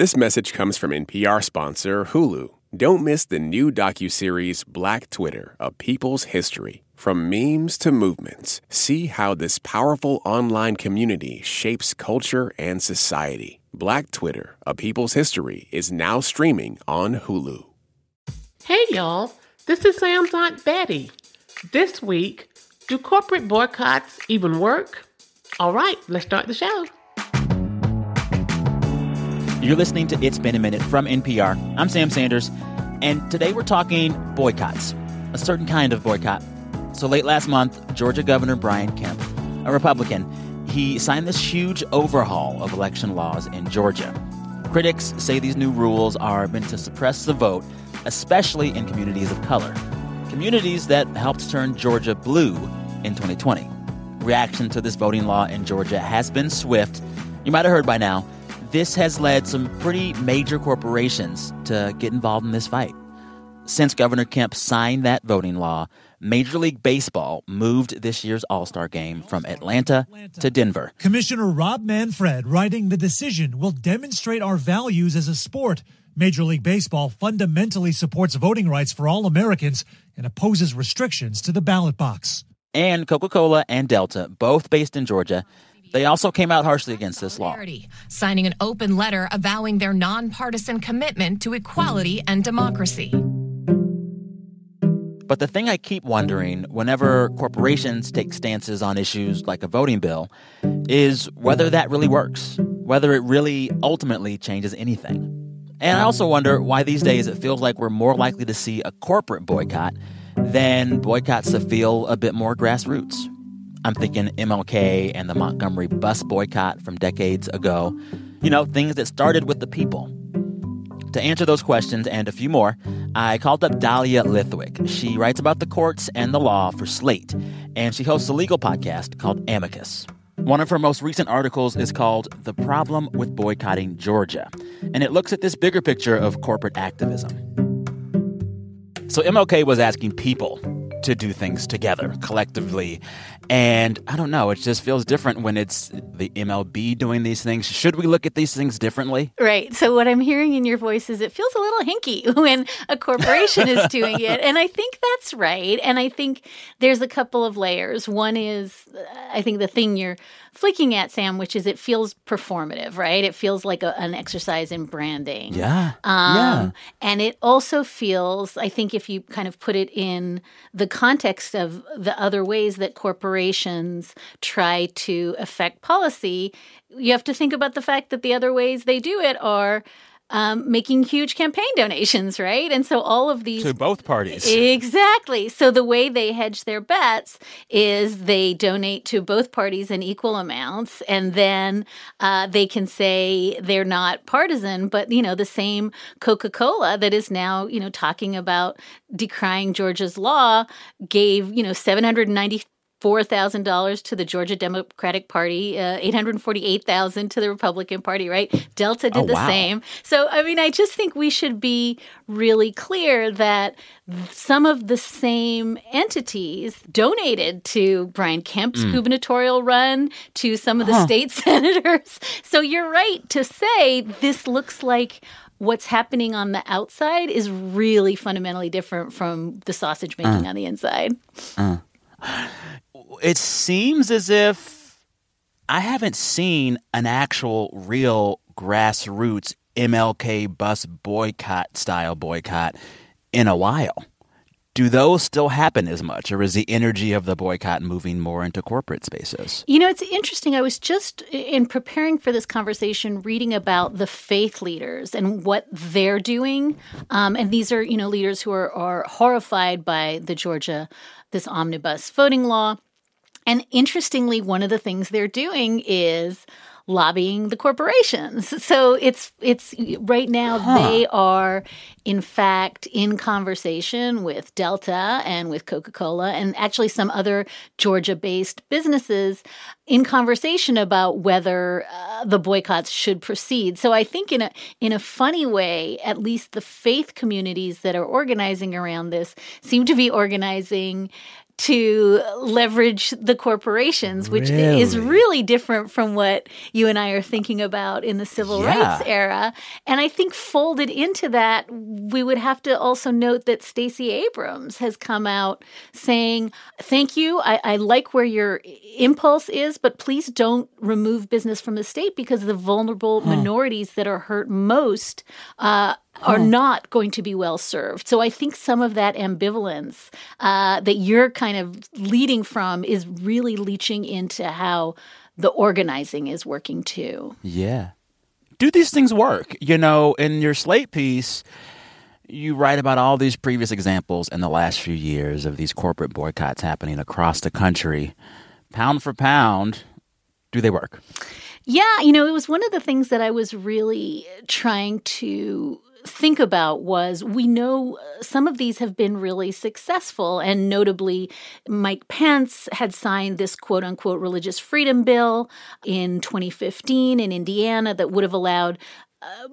This message comes from NPR sponsor Hulu. Don't miss the new docuseries Black Twitter, A People's History. From memes to movements, see how this powerful online community shapes culture and society. Black Twitter, A People's History is now streaming on Hulu. Hey y'all, this is Sam's Aunt Betty. This week, do corporate boycotts even work? All right, let's start the show. You're listening to It's Been a Minute from NPR. I'm Sam Sanders, and today we're talking boycotts, a certain kind of boycott. So late last month, Georgia Governor Brian Kemp, a Republican, he signed this huge overhaul of election laws in Georgia. Critics say these new rules are meant to suppress the vote, especially in communities of color, communities that helped turn Georgia blue in 2020. Reaction to this voting law in Georgia has been swift. You might have heard by now this has led some pretty major corporations to get involved in this fight. Since Governor Kemp signed that voting law, Major League Baseball moved this year's All Star game from Atlanta to Denver. Commissioner Rob Manfred writing the decision will demonstrate our values as a sport. Major League Baseball fundamentally supports voting rights for all Americans and opposes restrictions to the ballot box. And Coca Cola and Delta, both based in Georgia, they also came out harshly against this law. Signing an open letter avowing their nonpartisan commitment to equality and democracy. But the thing I keep wondering whenever corporations take stances on issues like a voting bill is whether that really works, whether it really ultimately changes anything. And I also wonder why these days it feels like we're more likely to see a corporate boycott than boycotts that feel a bit more grassroots. I'm thinking MLK and the Montgomery bus boycott from decades ago. You know, things that started with the people. To answer those questions and a few more, I called up Dahlia Lithwick. She writes about the courts and the law for Slate, and she hosts a legal podcast called Amicus. One of her most recent articles is called The Problem with Boycotting Georgia, and it looks at this bigger picture of corporate activism. So MLK was asking people to do things together collectively. And I don't know, it just feels different when it's the MLB doing these things. Should we look at these things differently? Right. So, what I'm hearing in your voice is it feels a little hinky when a corporation is doing it. And I think that's right. And I think there's a couple of layers. One is, I think the thing you're flicking at, Sam, which is it feels performative, right? It feels like a, an exercise in branding. Yeah. Um, yeah. And it also feels, I think, if you kind of put it in the context of the other ways that corporations try to affect policy, you have to think about the fact that the other ways they do it are um, making huge campaign donations, right? And so all of these to both parties. Exactly. So the way they hedge their bets is they donate to both parties in equal amounts, and then uh, they can say they're not partisan, but you know the same Coca Cola that is now you know talking about decrying Georgia's law gave you know seven hundred ninety $4,000 to the Georgia Democratic Party, uh, 848,000 to the Republican Party, right? Delta did oh, the wow. same. So, I mean, I just think we should be really clear that some of the same entities donated to Brian Kemp's mm. gubernatorial run, to some of the huh. state senators. So, you're right to say this looks like what's happening on the outside is really fundamentally different from the sausage making uh. on the inside. Uh it seems as if I haven't seen an actual real grassroots MLK bus boycott style boycott in a while. Do those still happen as much, or is the energy of the boycott moving more into corporate spaces? You know, it's interesting. I was just in preparing for this conversation reading about the faith leaders and what they're doing. Um, and these are, you know, leaders who are, are horrified by the Georgia, this omnibus voting law. And interestingly, one of the things they're doing is lobbying the corporations. So it's it's right now huh. they are in fact in conversation with Delta and with Coca-Cola and actually some other Georgia-based businesses in conversation about whether uh, the boycotts should proceed. So I think in a in a funny way, at least the faith communities that are organizing around this seem to be organizing to leverage the corporations, which really? is really different from what you and I are thinking about in the civil yeah. rights era. And I think folded into that, we would have to also note that Stacey Abrams has come out saying, Thank you. I, I like where your impulse is, but please don't remove business from the state because the vulnerable huh. minorities that are hurt most. Uh, are not going to be well served. So I think some of that ambivalence uh, that you're kind of leading from is really leaching into how the organizing is working too. Yeah. Do these things work? You know, in your Slate piece, you write about all these previous examples in the last few years of these corporate boycotts happening across the country. Pound for pound, do they work? Yeah, you know, it was one of the things that I was really trying to think about was we know uh, some of these have been really successful, and notably, Mike Pence had signed this quote unquote religious freedom bill in 2015 in Indiana that would have allowed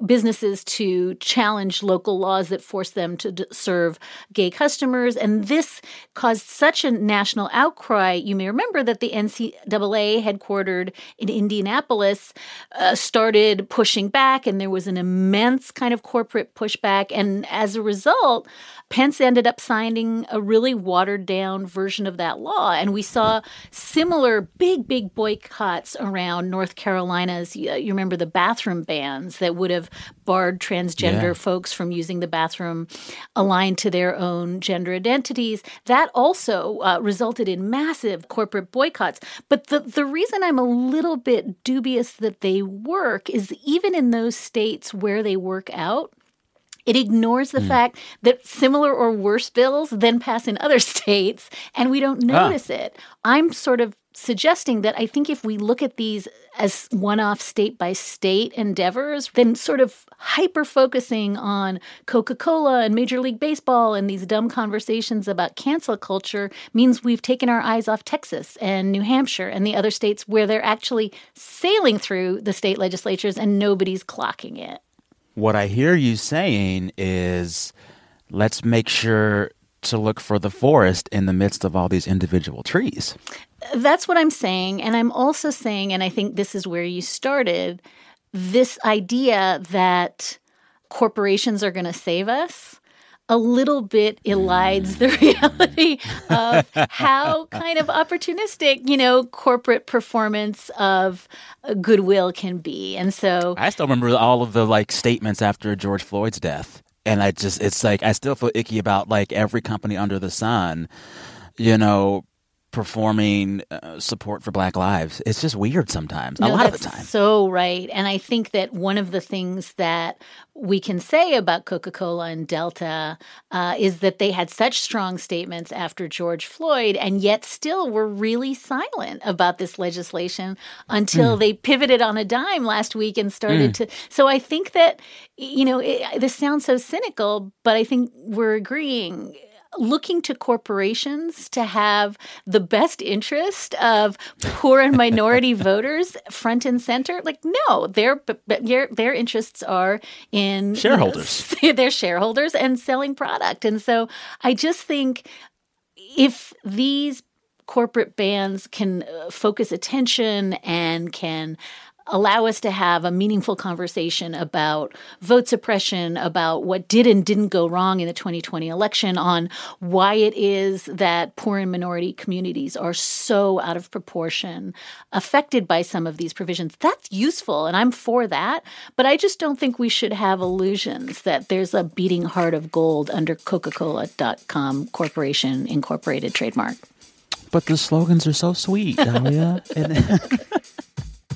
businesses to challenge local laws that force them to d- serve gay customers. And this caused such a national outcry. You may remember that the NCAA, headquartered in Indianapolis, uh, started pushing back, and there was an immense kind of corporate pushback. And as a result, Pence ended up signing a really watered down version of that law. And we saw similar big, big boycotts around North Carolina's. You remember the bathroom bans that would have barred transgender yeah. folks from using the bathroom aligned to their own gender identities. That also uh, resulted in massive corporate boycotts. But the, the reason I'm a little bit dubious that they work is even in those states where they work out, it ignores the mm. fact that similar or worse bills then pass in other states and we don't ah. notice ah. it. I'm sort of suggesting that I think if we look at these as one off state by state endeavors, then sort of hyper focusing on Coca Cola and Major League Baseball and these dumb conversations about cancel culture means we've taken our eyes off Texas and New Hampshire and the other states where they're actually sailing through the state legislatures and nobody's clocking it. What I hear you saying is let's make sure to look for the forest in the midst of all these individual trees. That's what I'm saying. And I'm also saying, and I think this is where you started, this idea that corporations are going to save us a little bit elides the reality of how kind of opportunistic, you know, corporate performance of goodwill can be. And so I still remember all of the like statements after George Floyd's death. And I just, it's like, I still feel icky about like every company under the sun, you know, performing uh, support for Black lives. It's just weird sometimes, no, a lot of the time. So right, and I think that one of the things that we can say about Coca Cola and Delta uh, is that they had such strong statements after George Floyd, and yet still were really silent about this legislation until mm. they pivoted on a dime last week and started mm. to. So I think that you know it, this sounds so cynical, but I think we're agreeing looking to corporations to have the best interest of poor and minority voters front and center? Like no their their, their interests are in shareholders. You know, their shareholders and selling product. And so i just think if these corporate bans can uh, focus attention and can allow us to have a meaningful conversation about vote suppression, about what did and didn't go wrong in the 2020 election, on why it is that poor and minority communities are so out of proportion affected by some of these provisions. That's useful, and I'm for that. But I just don't think we should have illusions that there's a beating heart of gold under Coca Cola.com Corporation Incorporated trademark. But the slogans are so sweet, Dahlia.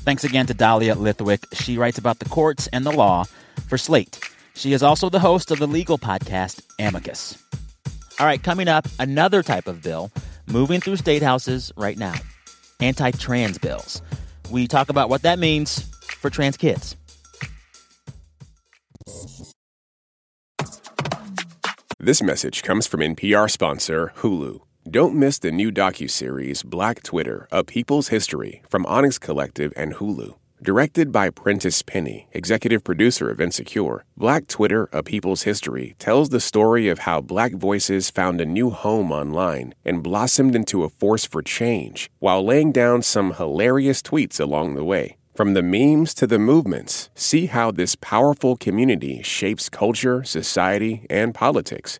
Thanks again to Dahlia Lithwick. She writes about the courts and the law for Slate. She is also the host of the legal podcast Amicus. All right, coming up, another type of bill moving through state houses right now anti trans bills. We talk about what that means for trans kids. This message comes from NPR sponsor Hulu. Don't miss the new docu-series Black Twitter: A People's History from Onyx Collective and Hulu. Directed by Prentice Penny, executive producer of Insecure, Black Twitter, A People's History tells the story of how black voices found a new home online and blossomed into a force for change while laying down some hilarious tweets along the way. From the memes to the movements, see how this powerful community shapes culture, society, and politics.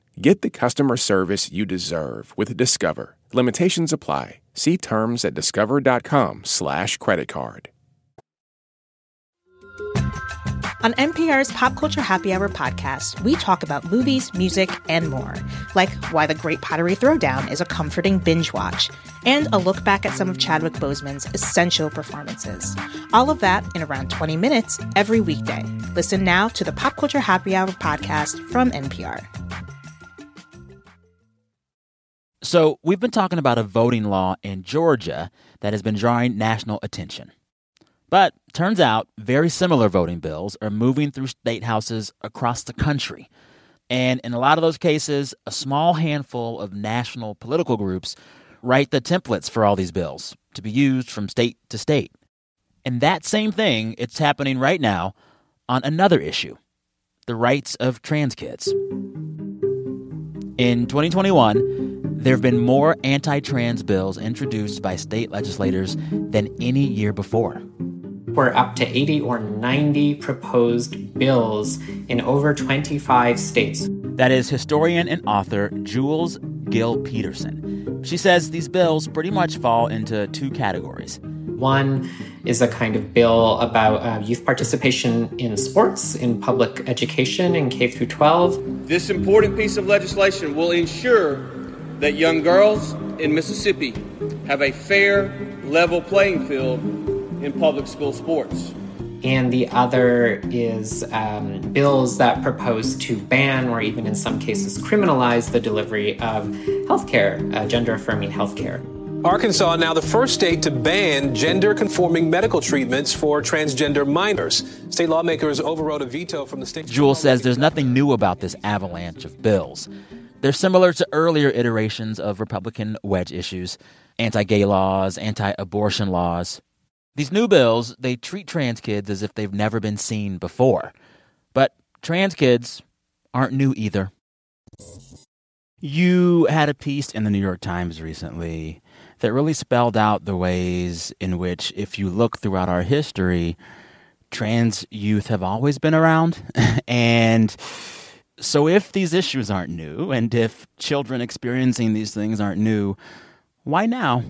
Get the customer service you deserve with Discover. Limitations apply. See terms at discover.com/slash credit card. On NPR's Pop Culture Happy Hour podcast, we talk about movies, music, and more, like why The Great Pottery Throwdown is a comforting binge watch, and a look back at some of Chadwick Boseman's essential performances. All of that in around 20 minutes every weekday. Listen now to the Pop Culture Happy Hour podcast from NPR. So, we've been talking about a voting law in Georgia that has been drawing national attention. But turns out very similar voting bills are moving through state houses across the country. And in a lot of those cases, a small handful of national political groups write the templates for all these bills to be used from state to state. And that same thing, it's happening right now on another issue the rights of trans kids. In 2021, there have been more anti trans bills introduced by state legislators than any year before. We're up to 80 or 90 proposed bills in over 25 states. That is historian and author Jules Gill Peterson. She says these bills pretty much fall into two categories. One is a kind of bill about uh, youth participation in sports, in public education, in K through 12. This important piece of legislation will ensure that young girls in Mississippi have a fair, level playing field in public school sports. And the other is um, bills that propose to ban or even in some cases criminalize the delivery of healthcare, uh, gender affirming healthcare. Arkansas now the first state to ban gender conforming medical treatments for transgender minors. State lawmakers overrode a veto from the state. Jules says there's nothing new about this avalanche of bills. They're similar to earlier iterations of Republican wedge issues anti gay laws, anti abortion laws. These new bills, they treat trans kids as if they've never been seen before. But trans kids aren't new either. You had a piece in the New York Times recently that really spelled out the ways in which, if you look throughout our history, trans youth have always been around. and so, if these issues aren't new, and if children experiencing these things aren't new, why now?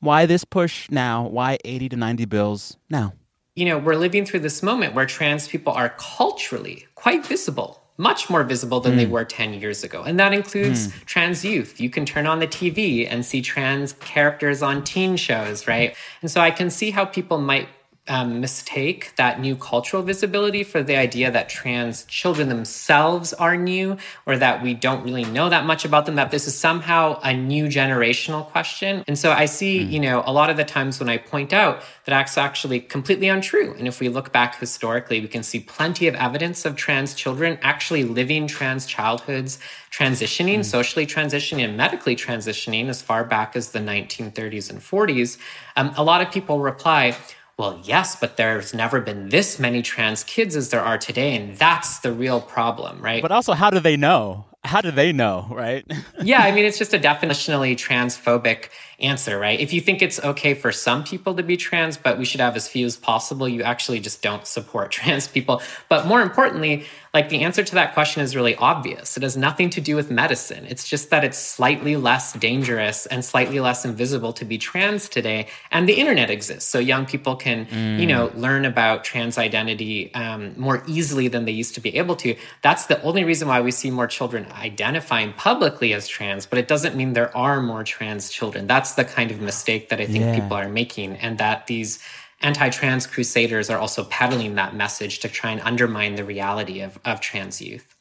Why this push now? Why 80 to 90 bills now? You know, we're living through this moment where trans people are culturally quite visible, much more visible than mm. they hmm. were 10 years ago. And that includes mm. trans youth. You can turn on the TV and see trans characters on teen shows, right? And so I can see how people might um, mistake that new cultural visibility for the idea that trans children themselves are new or that we don't really know that much about them, that this is somehow a new generational question. And so I see, mm. you know, a lot of the times when I point out that that's actually completely untrue. And if we look back historically, we can see plenty of evidence of trans children actually living trans childhoods, transitioning, mm. socially transitioning, and medically transitioning as far back as the 1930s and 40s. Um, a lot of people reply, well, yes, but there's never been this many trans kids as there are today. And that's the real problem, right? But also, how do they know? How do they know, right? yeah, I mean, it's just a definitionally transphobic answer, right? If you think it's okay for some people to be trans, but we should have as few as possible, you actually just don't support trans people. But more importantly, like the answer to that question is really obvious. It has nothing to do with medicine. It's just that it's slightly less dangerous and slightly less invisible to be trans today. And the internet exists. So young people can, mm. you know, learn about trans identity um, more easily than they used to be able to. That's the only reason why we see more children identifying publicly as trans, but it doesn't mean there are more trans children. That's the kind of mistake that I think yeah. people are making, and that these anti trans crusaders are also peddling that message to try and undermine the reality of, of trans youth.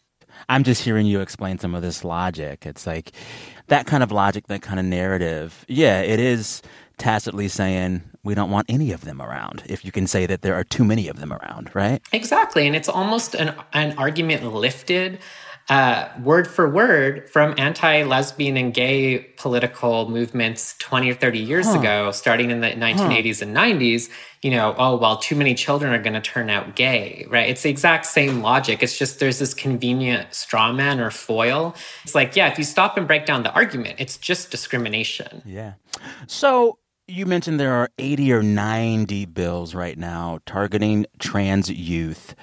I'm just hearing you explain some of this logic. It's like that kind of logic, that kind of narrative. Yeah, it is tacitly saying we don't want any of them around if you can say that there are too many of them around, right? Exactly. And it's almost an, an argument lifted uh, word for word from anti-lesbian and gay political movements 20 or 30 years huh. ago starting in the 1980s huh. and 90s you know oh well too many children are going to turn out gay right? It's the exact same logic. It's just there's this convenient straw man or foil. It's like yeah if you stop and break down the argument it's just discrimination. Yeah. So you mentioned there are 80 or 90 bills right now targeting trans youth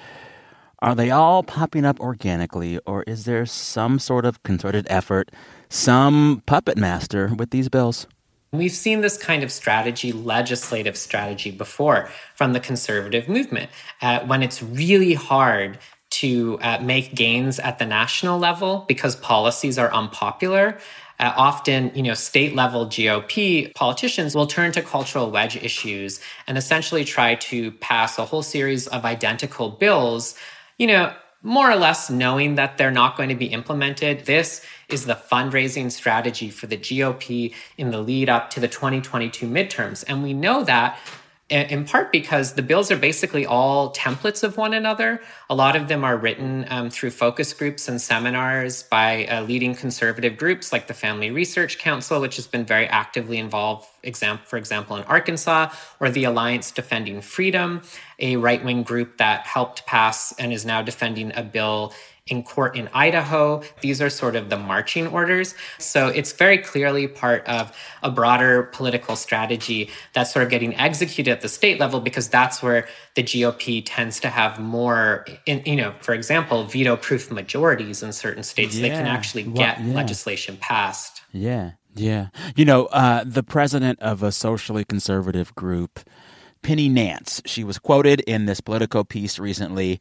are they all popping up organically, or is there some sort of concerted effort, some puppet master with these bills? We've seen this kind of strategy, legislative strategy, before from the conservative movement. Uh, when it's really hard to uh, make gains at the national level because policies are unpopular, uh, often, you know, state level GOP politicians will turn to cultural wedge issues and essentially try to pass a whole series of identical bills you know, more or less knowing that they're not going to be implemented. This is the fundraising strategy for the GOP in the lead up to the 2022 midterms. And we know that in part because the bills are basically all templates of one another. A lot of them are written um, through focus groups and seminars by uh, leading conservative groups like the Family Research Council, which has been very actively involved, for example, in Arkansas, or the Alliance Defending Freedom, a right wing group that helped pass and is now defending a bill in court in Idaho. These are sort of the marching orders. So it's very clearly part of a broader political strategy that's sort of getting executed at the state level because that's where the GOP tends to have more, in, you know, for example, veto proof majorities in certain states. Yeah. They can actually get well, yeah. legislation passed. Yeah. Yeah. You know, uh, the president of a socially conservative group, Penny Nance, she was quoted in this Politico piece recently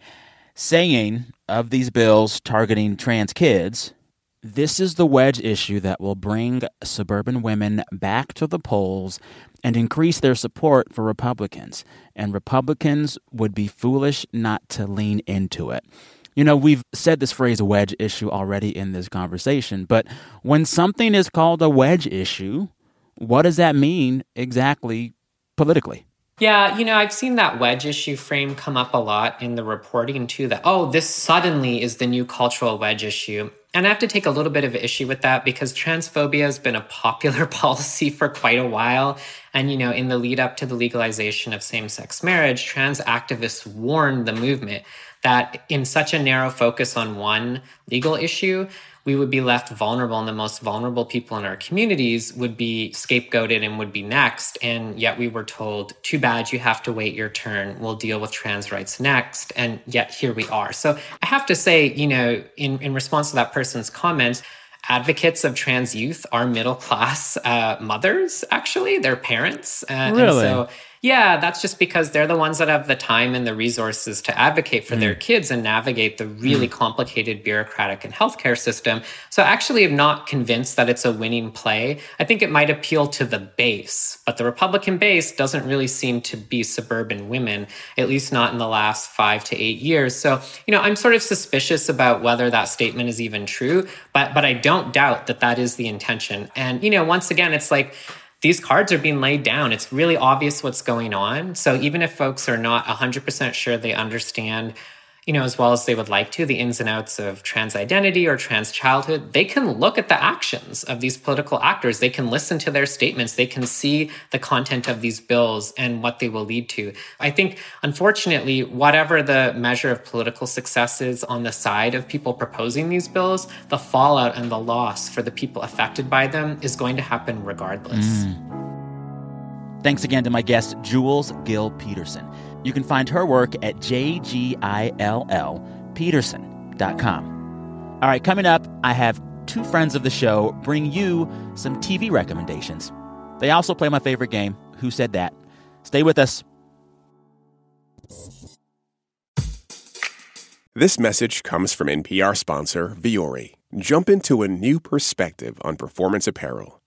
saying of these bills targeting trans kids, this is the wedge issue that will bring suburban women back to the polls and increase their support for Republicans. And Republicans would be foolish not to lean into it. You know, we've said this phrase wedge issue already in this conversation, but when something is called a wedge issue, what does that mean exactly politically? Yeah, you know, I've seen that wedge issue frame come up a lot in the reporting too that, oh, this suddenly is the new cultural wedge issue. And I have to take a little bit of issue with that because transphobia has been a popular policy for quite a while. And, you know, in the lead up to the legalization of same sex marriage, trans activists warned the movement that in such a narrow focus on one legal issue, we would be left vulnerable and the most vulnerable people in our communities would be scapegoated and would be next. And yet we were told, too bad, you have to wait your turn. We'll deal with trans rights next. And yet here we are. So I have to say, you know, in, in response to that person's comments, advocates of trans youth are middle class uh, mothers, actually, they're parents. Uh, really? And so yeah, that's just because they're the ones that have the time and the resources to advocate for mm. their kids and navigate the really mm. complicated bureaucratic and healthcare system. So actually, I'm not convinced that it's a winning play. I think it might appeal to the base, but the Republican base doesn't really seem to be suburban women, at least not in the last five to eight years. So, you know, I'm sort of suspicious about whether that statement is even true, but but I don't doubt that that is the intention. And you know, once again, it's like these cards are being laid down. It's really obvious what's going on. So even if folks are not 100% sure they understand you know, as well as they would like to, the ins and outs of trans identity or trans childhood, they can look at the actions of these political actors. They can listen to their statements. They can see the content of these bills and what they will lead to. I think, unfortunately, whatever the measure of political success is on the side of people proposing these bills, the fallout and the loss for the people affected by them is going to happen regardless. Mm. Thanks again to my guest, Jules Gill Peterson. You can find her work at jgillpeterson.com. All right, coming up, I have two friends of the show bring you some TV recommendations. They also play my favorite game, Who Said That? Stay with us. This message comes from NPR sponsor Vuori. Jump into a new perspective on performance apparel.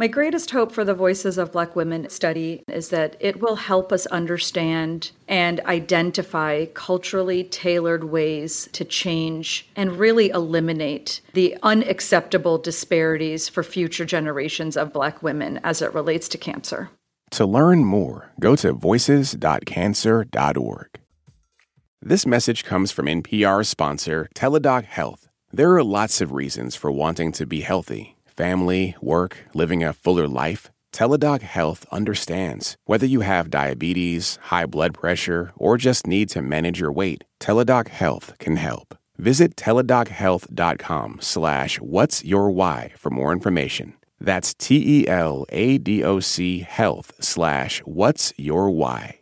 My greatest hope for the Voices of Black Women study is that it will help us understand and identify culturally tailored ways to change and really eliminate the unacceptable disparities for future generations of Black women as it relates to cancer. To learn more, go to voices.cancer.org. This message comes from NPR sponsor Teladoc Health. There are lots of reasons for wanting to be healthy family, work, living a fuller life, Teladoc Health understands. Whether you have diabetes, high blood pressure, or just need to manage your weight, Teladoc Health can help. Visit teladochealth.com slash what's your why for more information. That's T-E-L-A-D-O-C health slash what's your why.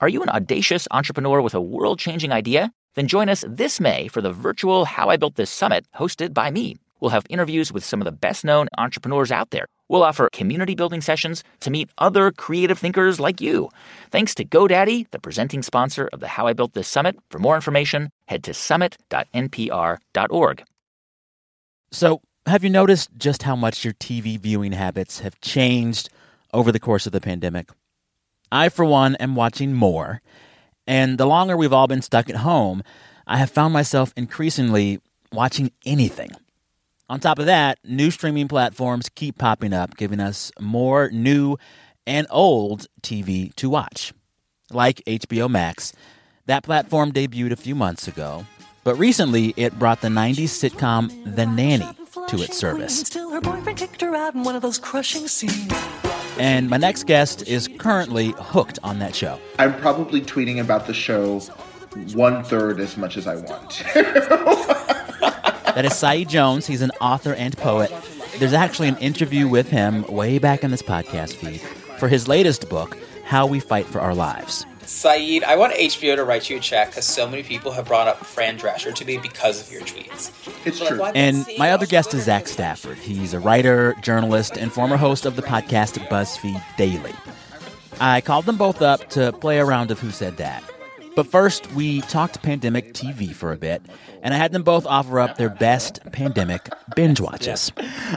Are you an audacious entrepreneur with a world-changing idea? Then join us this May for the virtual How I Built This Summit hosted by me. We'll have interviews with some of the best known entrepreneurs out there. We'll offer community building sessions to meet other creative thinkers like you. Thanks to GoDaddy, the presenting sponsor of the How I Built This Summit. For more information, head to summit.npr.org. So, have you noticed just how much your TV viewing habits have changed over the course of the pandemic? I, for one, am watching more. And the longer we've all been stuck at home, I have found myself increasingly watching anything. On top of that, new streaming platforms keep popping up, giving us more new and old TV to watch. Like HBO Max. That platform debuted a few months ago, but recently it brought the 90s sitcom The Nanny to its service. And my next guest is currently hooked on that show. I'm probably tweeting about the show one third as much as I want. That is Saeed Jones. He's an author and poet. There's actually an interview with him way back in this podcast feed for his latest book, How We Fight for Our Lives. Saeed, I want HBO to write you a check because so many people have brought up Fran Drescher to me because of your tweets. It's true. And my other guest is Zach Stafford. He's a writer, journalist, and former host of the podcast BuzzFeed Daily. I called them both up to play a round of Who Said That. But first, we talked pandemic TV for a bit, and I had them both offer up their best pandemic binge watches.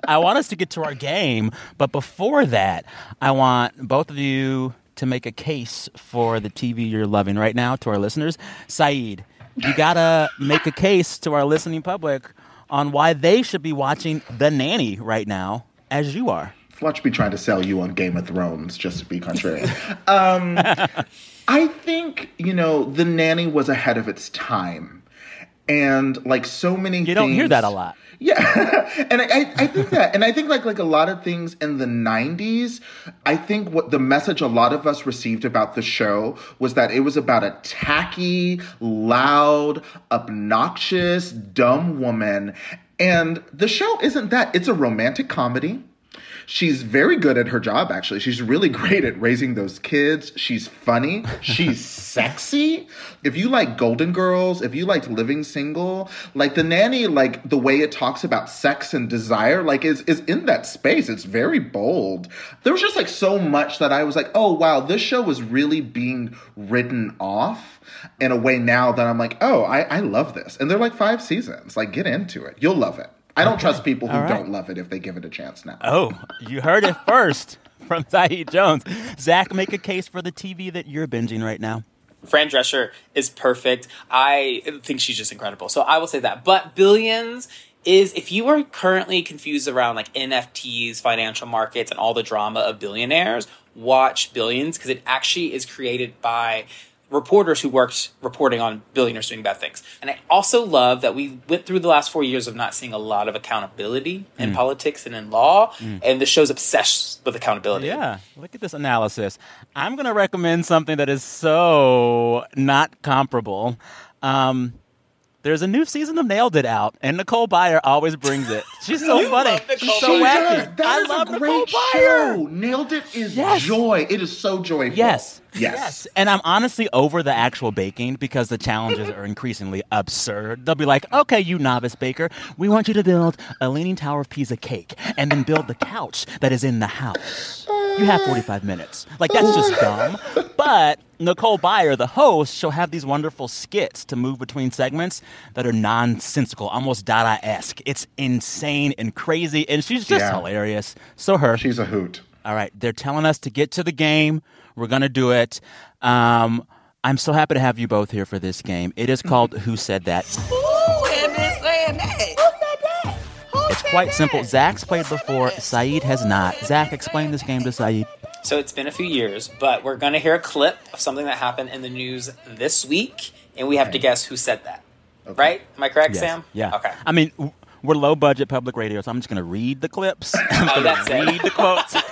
I want us to get to our game, but before that, I want both of you to make a case for the TV you're loving right now to our listeners. Saeed, you gotta make a case to our listening public on why they should be watching The Nanny right now, as you are. Watch me trying to sell you on Game of Thrones just to be contrarian. um, I think, you know, The Nanny was ahead of its time. And like so many You don't hear that a lot. Yeah, and I, I, I think that, and I think like like a lot of things in the '90s, I think what the message a lot of us received about the show was that it was about a tacky, loud, obnoxious, dumb woman, and the show isn't that. It's a romantic comedy. She's very good at her job, actually. She's really great at raising those kids. She's funny. She's sexy. If you like Golden Girls, if you like Living Single, like the nanny, like the way it talks about sex and desire, like is is in that space. It's very bold. There was just like so much that I was like, oh wow, this show was really being written off in a way now that I'm like, oh, I, I love this. And they're like five seasons. Like get into it. You'll love it. I don't trust people who All right. don't love it if they give it a chance now. Oh, you heard it first from Saeed Jones. Zach, make a case for the TV that you're binging right now. Fran Drescher is perfect. I think she's just incredible. So I will say that. But Billions is if you are currently confused around like NFTs, financial markets, and all the drama of billionaires, watch Billions because it actually is created by reporters who worked reporting on billionaires doing bad things. And I also love that we went through the last four years of not seeing a lot of accountability in Mm. politics and in law, Mm. and the show's obsessed with accountability. Yeah, look at this analysis. I'm going to recommend something that is so not comparable. Um, there's a new season of Nailed It out, and Nicole Byer always brings it. She's so funny. She's so She wacky. does. That I is love a Nicole great Byer. show. Nailed it is Yes. joy. It is so joyful. Yes. Yes. And I'm honestly over the actual baking because the challenges are increasingly absurd. They'll be like, okay, you novice baker, we want you to build a Leaning Tower of Pisa cake and then build the couch that is in the house. You have 45 minutes. Like, that's just dumb. But Nicole Byer, the host, she'll have these wonderful skits to move between segments that are nonsensical, almost Dada esque. It's insane and crazy, and she's just Yeah. hilarious. So her. She's a hoot. All right, they're telling us to get to the game. We're gonna do it. Um, I'm so happy to have you both here for this game. It is called Who Said That. Who said that? Who said that? It's quite simple. Zach's played before. Saeed has not. Zach, explain this game to Saeed. So it's been a few years, but we're going to hear a clip of something that happened in the news this week, and we have to guess who said that. Right? Am I correct, Yes. Sam? Yeah. Okay. I mean, we're low budget public radio, so I'm just gonna read the clips. I'm Oh, gonna that's it. read the quotes.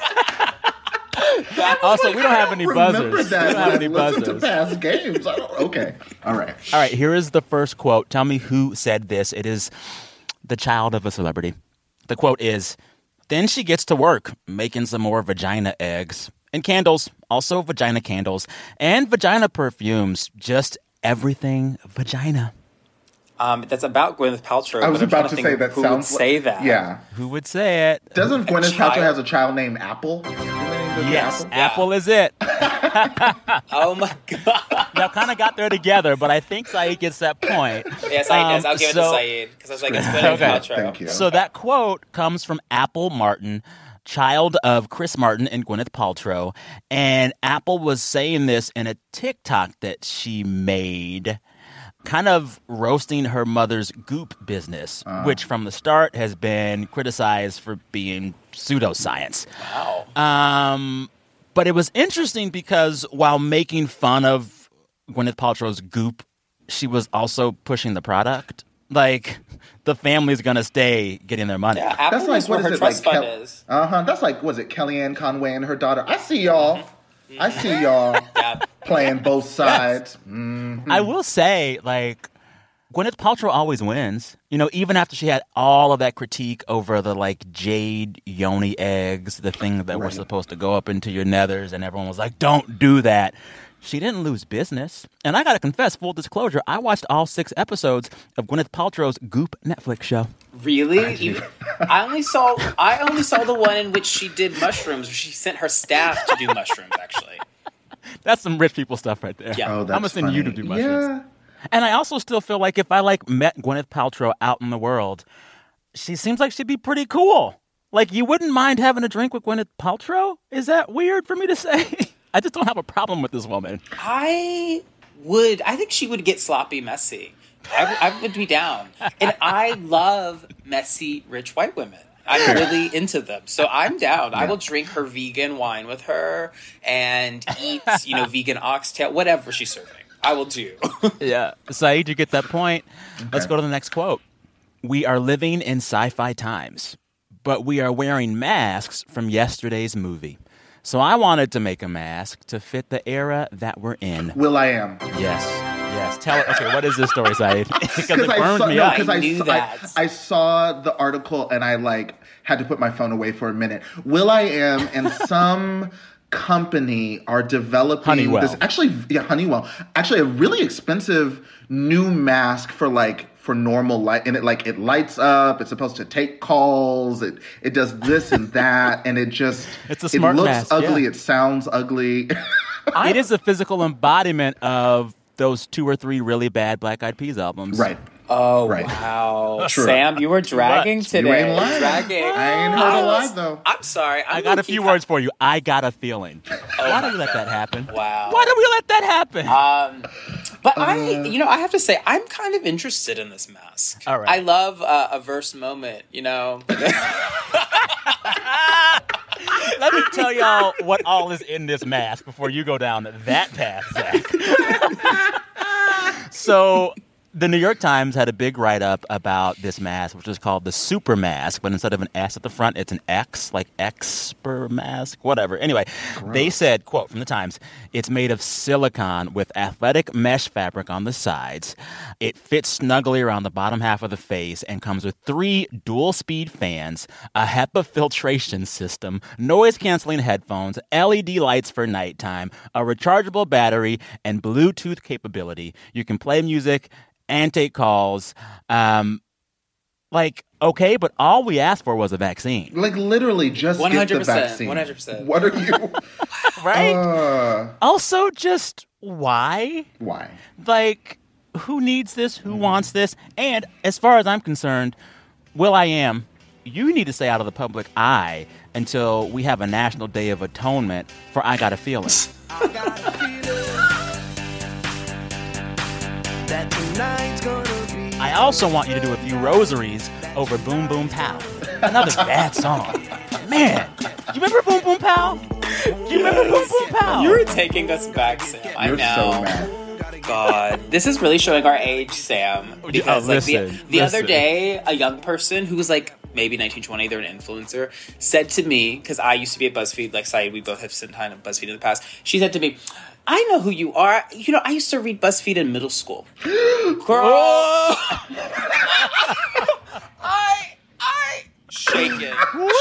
also, we don't have any buzzers. that we don't have any buzzers. to past games. Okay. All right. All right, here is the first quote. Tell me who said this. It is the child of a celebrity. The quote is Then she gets to work making some more vagina eggs and candles, also vagina candles, and vagina perfumes. Just everything vagina. Um, that's about Gwyneth Paltrow. I was about trying to say that who sounds would say that. Yeah. Who would say it? Doesn't A Gwyneth child. Paltrow has a child named Apple? Yes, Apple? Apple is it. Oh my god. Y'all kind of got there together, but I think Saeed gets that point. Yes, I does. Um, I'll give it to Saeed because I was like, it's Gwyneth Okay. Paltrow. Thank you. So that quote comes from Apple Martin, child of Chris Martin and Gwyneth Paltrow. And Apple was saying this in a TikTok that she made, kind of roasting her mother's goop business, Uh. which from the start has been criticized for being pseudoscience. Wow. Um, but it was interesting because while making fun of Gwyneth Paltrow's goop, she was also pushing the product. Like the family's gonna stay getting their money. Yeah, Apple That's like knows where what her is it trust like? fund Kel- is. Uh huh. That's like was it Kellyanne Conway and her daughter? I see y'all. I see y'all Yeah. playing both sides. Mm. I will say, like, Gwyneth Paltrow always wins. You know, even after she had all of that critique over the like jade yoni eggs, the thing that were Right. supposed to go up into your nethers, and everyone was like, "Don't do that." She didn't lose business. And I gotta confess, full disclosure, I watched all six episodes of Gwyneth Paltrow's Goop Netflix show. Really? You- I only saw I only saw the one in which she did mushrooms. Where she sent her staff to do mushrooms. Actually, That's some rich people stuff right there. Yeah. Oh, I'm that's gonna send you to do mushrooms. Yeah. And I also still feel like if I like met Gwyneth Paltrow out in the world, she seems like she'd be pretty cool. Like you wouldn't mind having a drink with Gwyneth Paltrow? Is that weird for me to say? I just don't have a problem with this woman. I would. I think she would get sloppy, messy. I, I would be down, and I love messy rich white women. I'm really into them, so I'm down. I will drink her vegan wine with her and eat, you know, vegan oxtail, whatever she's serving. I will do. Yeah. Saeed, you get that point. Let's go to the next quote. We are living in sci fi times, but we are wearing masks from yesterday's movie. So I wanted to make a mask to fit the era that we're in. Will I am. Yes. Yes. Tell it. Okay, what is this story, Saeed? because it I burns saw, me no, up. 'cause I I, knew saw, that. I, I saw the article and I like had to put my phone away for a minute. will.i.am and some company are developing Honeywell. this actually yeah Honeywell actually a really expensive new mask for like for normal light and it like it lights up it's supposed to take calls it it does this and that and it just It's a smart it looks mask, ugly yeah. it sounds ugly it is a physical embodiment of those two or three really bad Black Eyed Peas albums. right Oh Right. wow, True. Sam, you were dragging What? today. You ain't lying. Dragging. I ain't heard I a lie was- though I'm sorry. I'm I got a few kind- words for you. I got a feeling. Why do we let that happen? Wow. Why do we let that happen? Um, but Uh, I, you know, I have to say, I'm kind of interested in this mask. All right. I love uh, a verse moment. You know, Let me tell y'all what all is in this mask before you go down that path, Zach. so the New York Times had a big write up about this mask, which is called the super mask, but instead of an S at the front, it's an X, like Xupermask, whatever. Anyway, they said, quote from the Times, it's made of silicone with athletic mesh fabric on the sides. It fits snugly around the bottom half of the face and comes with three dual speed fans, a HEPA filtration system, noise canceling headphones, LED lights for nighttime, a rechargeable battery, and Bluetooth capability. You can play music and take calls. Um, like, okay, but all we asked for was a vaccine. Like literally just get the 100%, vaccine. 100%. What are you? right? Uh, also, just why? why? Like, who needs this? Who wants this? And as far as I'm concerned, will.i.am, you need to stay out of the public eye until we have a National Day of Atonement for I Got a Feeling. I also want you to do a few rosaries over Boom Boom Pow. Another bad song. Man, do you remember Boom Boom Pow? Do you remember Boom Boom Pow? You were taking us back, Sam. I You're know. so mad. God, this is really showing our age, Sam. Oh, because like the, listen, the other day, a young person who was like maybe 1920, they're an influencer, said to me because I used to be at BuzzFeed, like Saeed, we both have spent time at BuzzFeed in the past. She said to me. I know who you are. You know, I used to read BuzzFeed in middle school. Girl, I, I, shaking,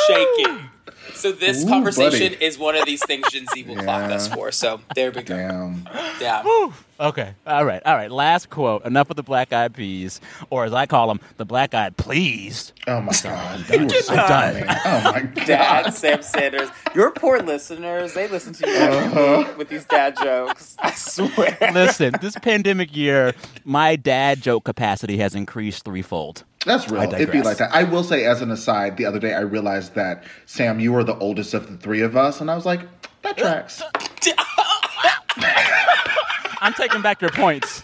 shaking. So this Ooh, conversation buddy. is one of these things Gen Z will clock us for. So there we go. Damn. Yeah. Okay. All right. All right. Last quote. Enough of the black eyed peas, or as I call them, the black eyed please. Oh my god. You were so I'm done. Oh my god. Dad, Sam Sanders. Your poor listeners, they listen to you every week with these dad jokes. I swear. Listen, this pandemic year, my dad joke capacity has increased threefold. That's real. I It'd be like that. I will say, as an aside, the other day I realized that Sam, you were the oldest of the three of us, and I was like, that tracks. I'm taking back your points.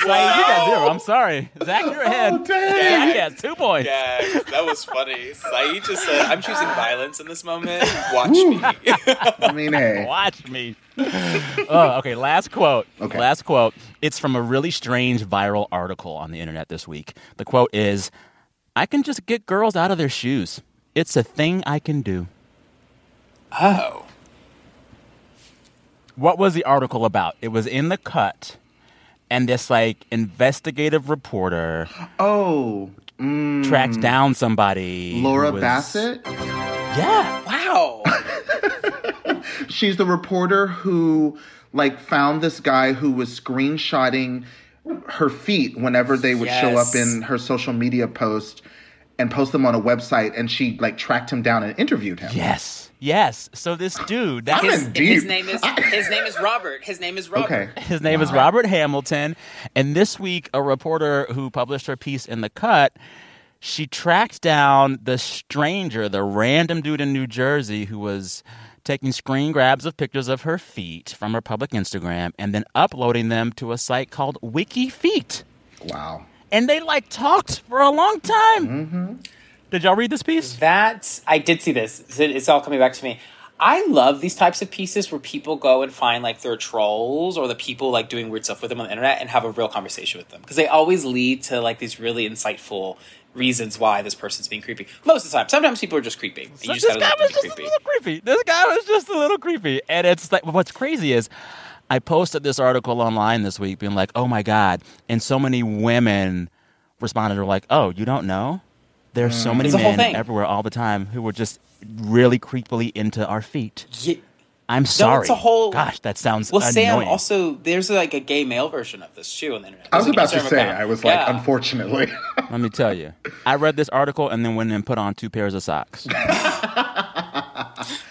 Saeed, you got zero. I'm sorry. Zach, you're ahead. Oh, dang. Zach has two points. Yeah, that was funny. Saeed just said, I'm choosing violence in this moment. Watch me. I mean, hey. Watch me. oh, okay. Last quote. Okay. Last quote. It's from a really strange viral article on the internet this week. The quote is I can just get girls out of their shoes. It's a thing I can do. oh. What was the article about? It was in the cut, and this like investigative reporter Oh, mm, tracked down somebody. Laura was- Bassett. Yeah. Wow. She's the reporter who like found this guy who was screenshotting her feet whenever they would show up in her social media post and post them on a website and she like tracked him down and interviewed him. Yes. Yes. So this dude, that His, his name is his name is Robert. His name is Robert. Okay. His name is Robert Hamilton. And this week, a reporter who published her piece in The Cut, she tracked down the stranger, the random dude in New Jersey who was taking screen grabs of pictures of her feet from her public Instagram and then uploading them to a site called WikiFeet. Wow. And they like talked for a long time. Did y'all read this piece? That I did see this. It's- all coming back to me. I love these types of pieces where people go and find like their trolls or the people like doing weird stuff with them on the internet and have a real conversation with them because they always lead to like these really insightful reasons why this person's being creepy. Most of the time, sometimes people are just creepy. You just this guy was just a little creepy. This guy was just a little creepy. And it's like, what's crazy is I posted this article online this week being like, oh my God. And so many women responded, were like, oh, you don't know? There's so many It's a whole men thing. everywhere all the time who were just really creepily into our feet. Yeah. I'm sorry. it's a whole- Gosh, that sounds Well, Sam, annoying. also there's like a gay male version of this too on the internet. I was There's an about to Instagram say, account. I was like, Yeah. unfortunately. Let me tell you. I read this article and then went and put on two pairs of socks.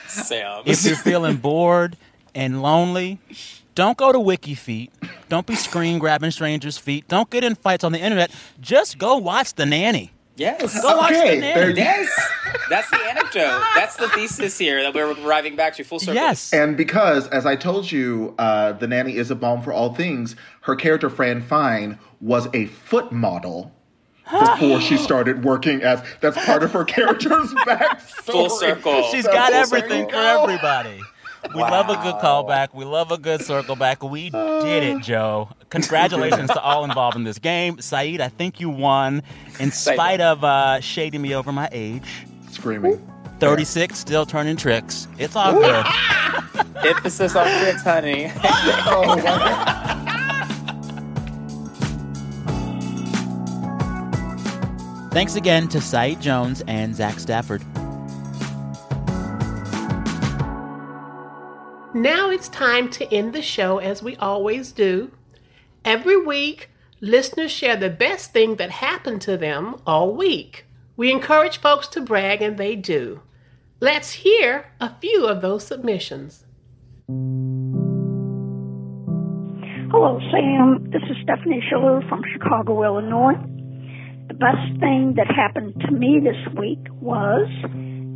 Sam. if you're feeling bored and lonely, don't go to Wiki Feet. Don't be screen grabbing strangers' feet. Don't get in fights on the internet. Just go watch The Nanny. Yes. Go watch Okay, The there Nanny. Yes, that's the anecdote. That's the thesis here that we're arriving back to full circle. Yes. And because, as I told you, uh, the nanny is a balm for all things, her character, Fran Fine, was a foot model before she started working as that's part of her character's backstory. Full circle. She's That's got full everything for everybody. We love a good callback. We love a good circle back. We did it, Joe. Congratulations to all involved in this game. Saeed, I think you won in spite of uh, shading me over my age. Screaming. 36, still turning tricks. It's all good. Emphasis on tricks, honey. Thanks again to Saeed Jones and Zach Stafford. Now it's time to end the show as we always do. Every week, listeners share the best thing that happened to them all week. We encourage folks to brag, and they do. Let's hear a few of those submissions. Hello, Sam. This is Stephanie Schiller from Chicago, Illinois. The best thing that happened to me this week was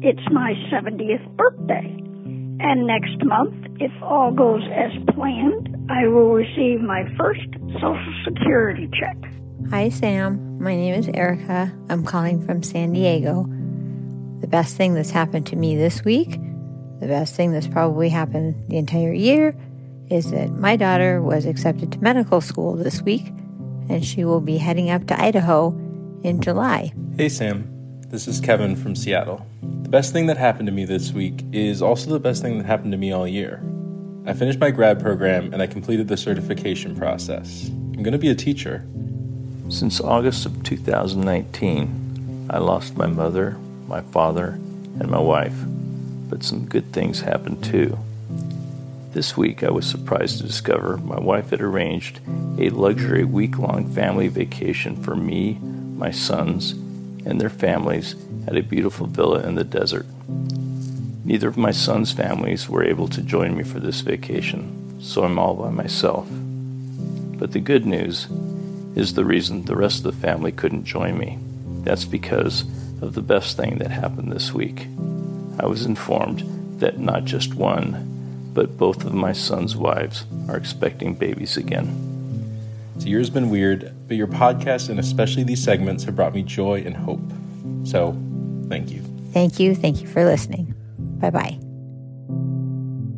it's my 70th birthday. And next month, if all goes as planned, I will receive my first Social Security check. Hi, Sam. My name is Erica. I'm calling from San Diego. The best thing that's happened to me this week, the best thing that's probably happened the entire year, is that my daughter was accepted to medical school this week, and she will be heading up to Idaho in July. Hey Sam, this is Kevin from Seattle. The best thing that happened to me this week is also the best thing that happened to me all year. I finished my grad program and I completed the certification process. I'm going to be a teacher. Since August of 2019, I lost my mother, my father, and my wife, but some good things happened too. This week, I was surprised to discover my wife had arranged a luxury week long family vacation for me, my sons, and their families at a beautiful villa in the desert. Neither of my sons' families were able to join me for this vacation, so I'm all by myself. But the good news is the reason the rest of the family couldn't join me. That's because of the best thing that happened this week. I was informed that not just one, but both of my sons' wives are expecting babies again. The year's been weird, but your podcast and especially these segments have brought me joy and hope. So, thank you. Thank you. Thank you for listening. Bye bye.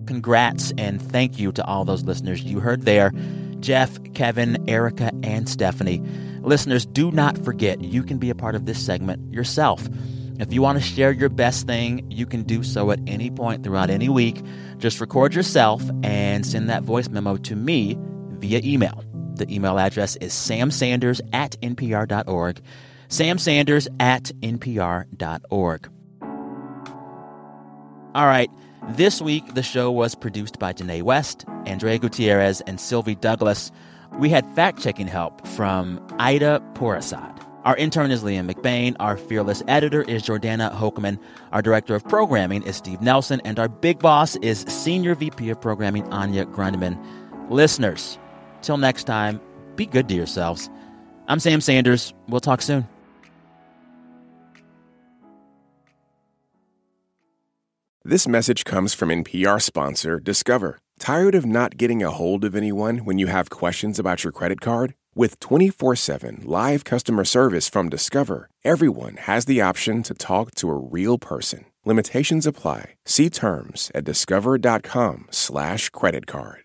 Congrats and thank you to all those listeners you heard there Jeff, Kevin, Erica, and Stephanie. Listeners, do not forget you can be a part of this segment yourself. If you want to share your best thing, you can do so at any point throughout any week. Just record yourself and send that voice memo to me via email. The email address is samsanders at npr.org. samsanders at npr.org. All right. This week, the show was produced by Janae West, Andrea Gutierrez, and Sylvie Douglis. We had fact checking help from Ayda Pourasad. Our intern is Liam McBain. Our fearless editor is Jordana Hochman. Our director of programming is Steve Nelson. And our big boss is Senior VP of Programming Anya Grundmann. Listeners, till next time, be good to yourselves. I'm Sam Sanders. We'll talk soon. This message comes from NPR sponsor Discover. Tired of not getting a hold of anyone when you have questions about your credit card? With 24 7 live customer service from Discover, everyone has the option to talk to a real person. Limitations apply. See terms at discover.com/slash credit card.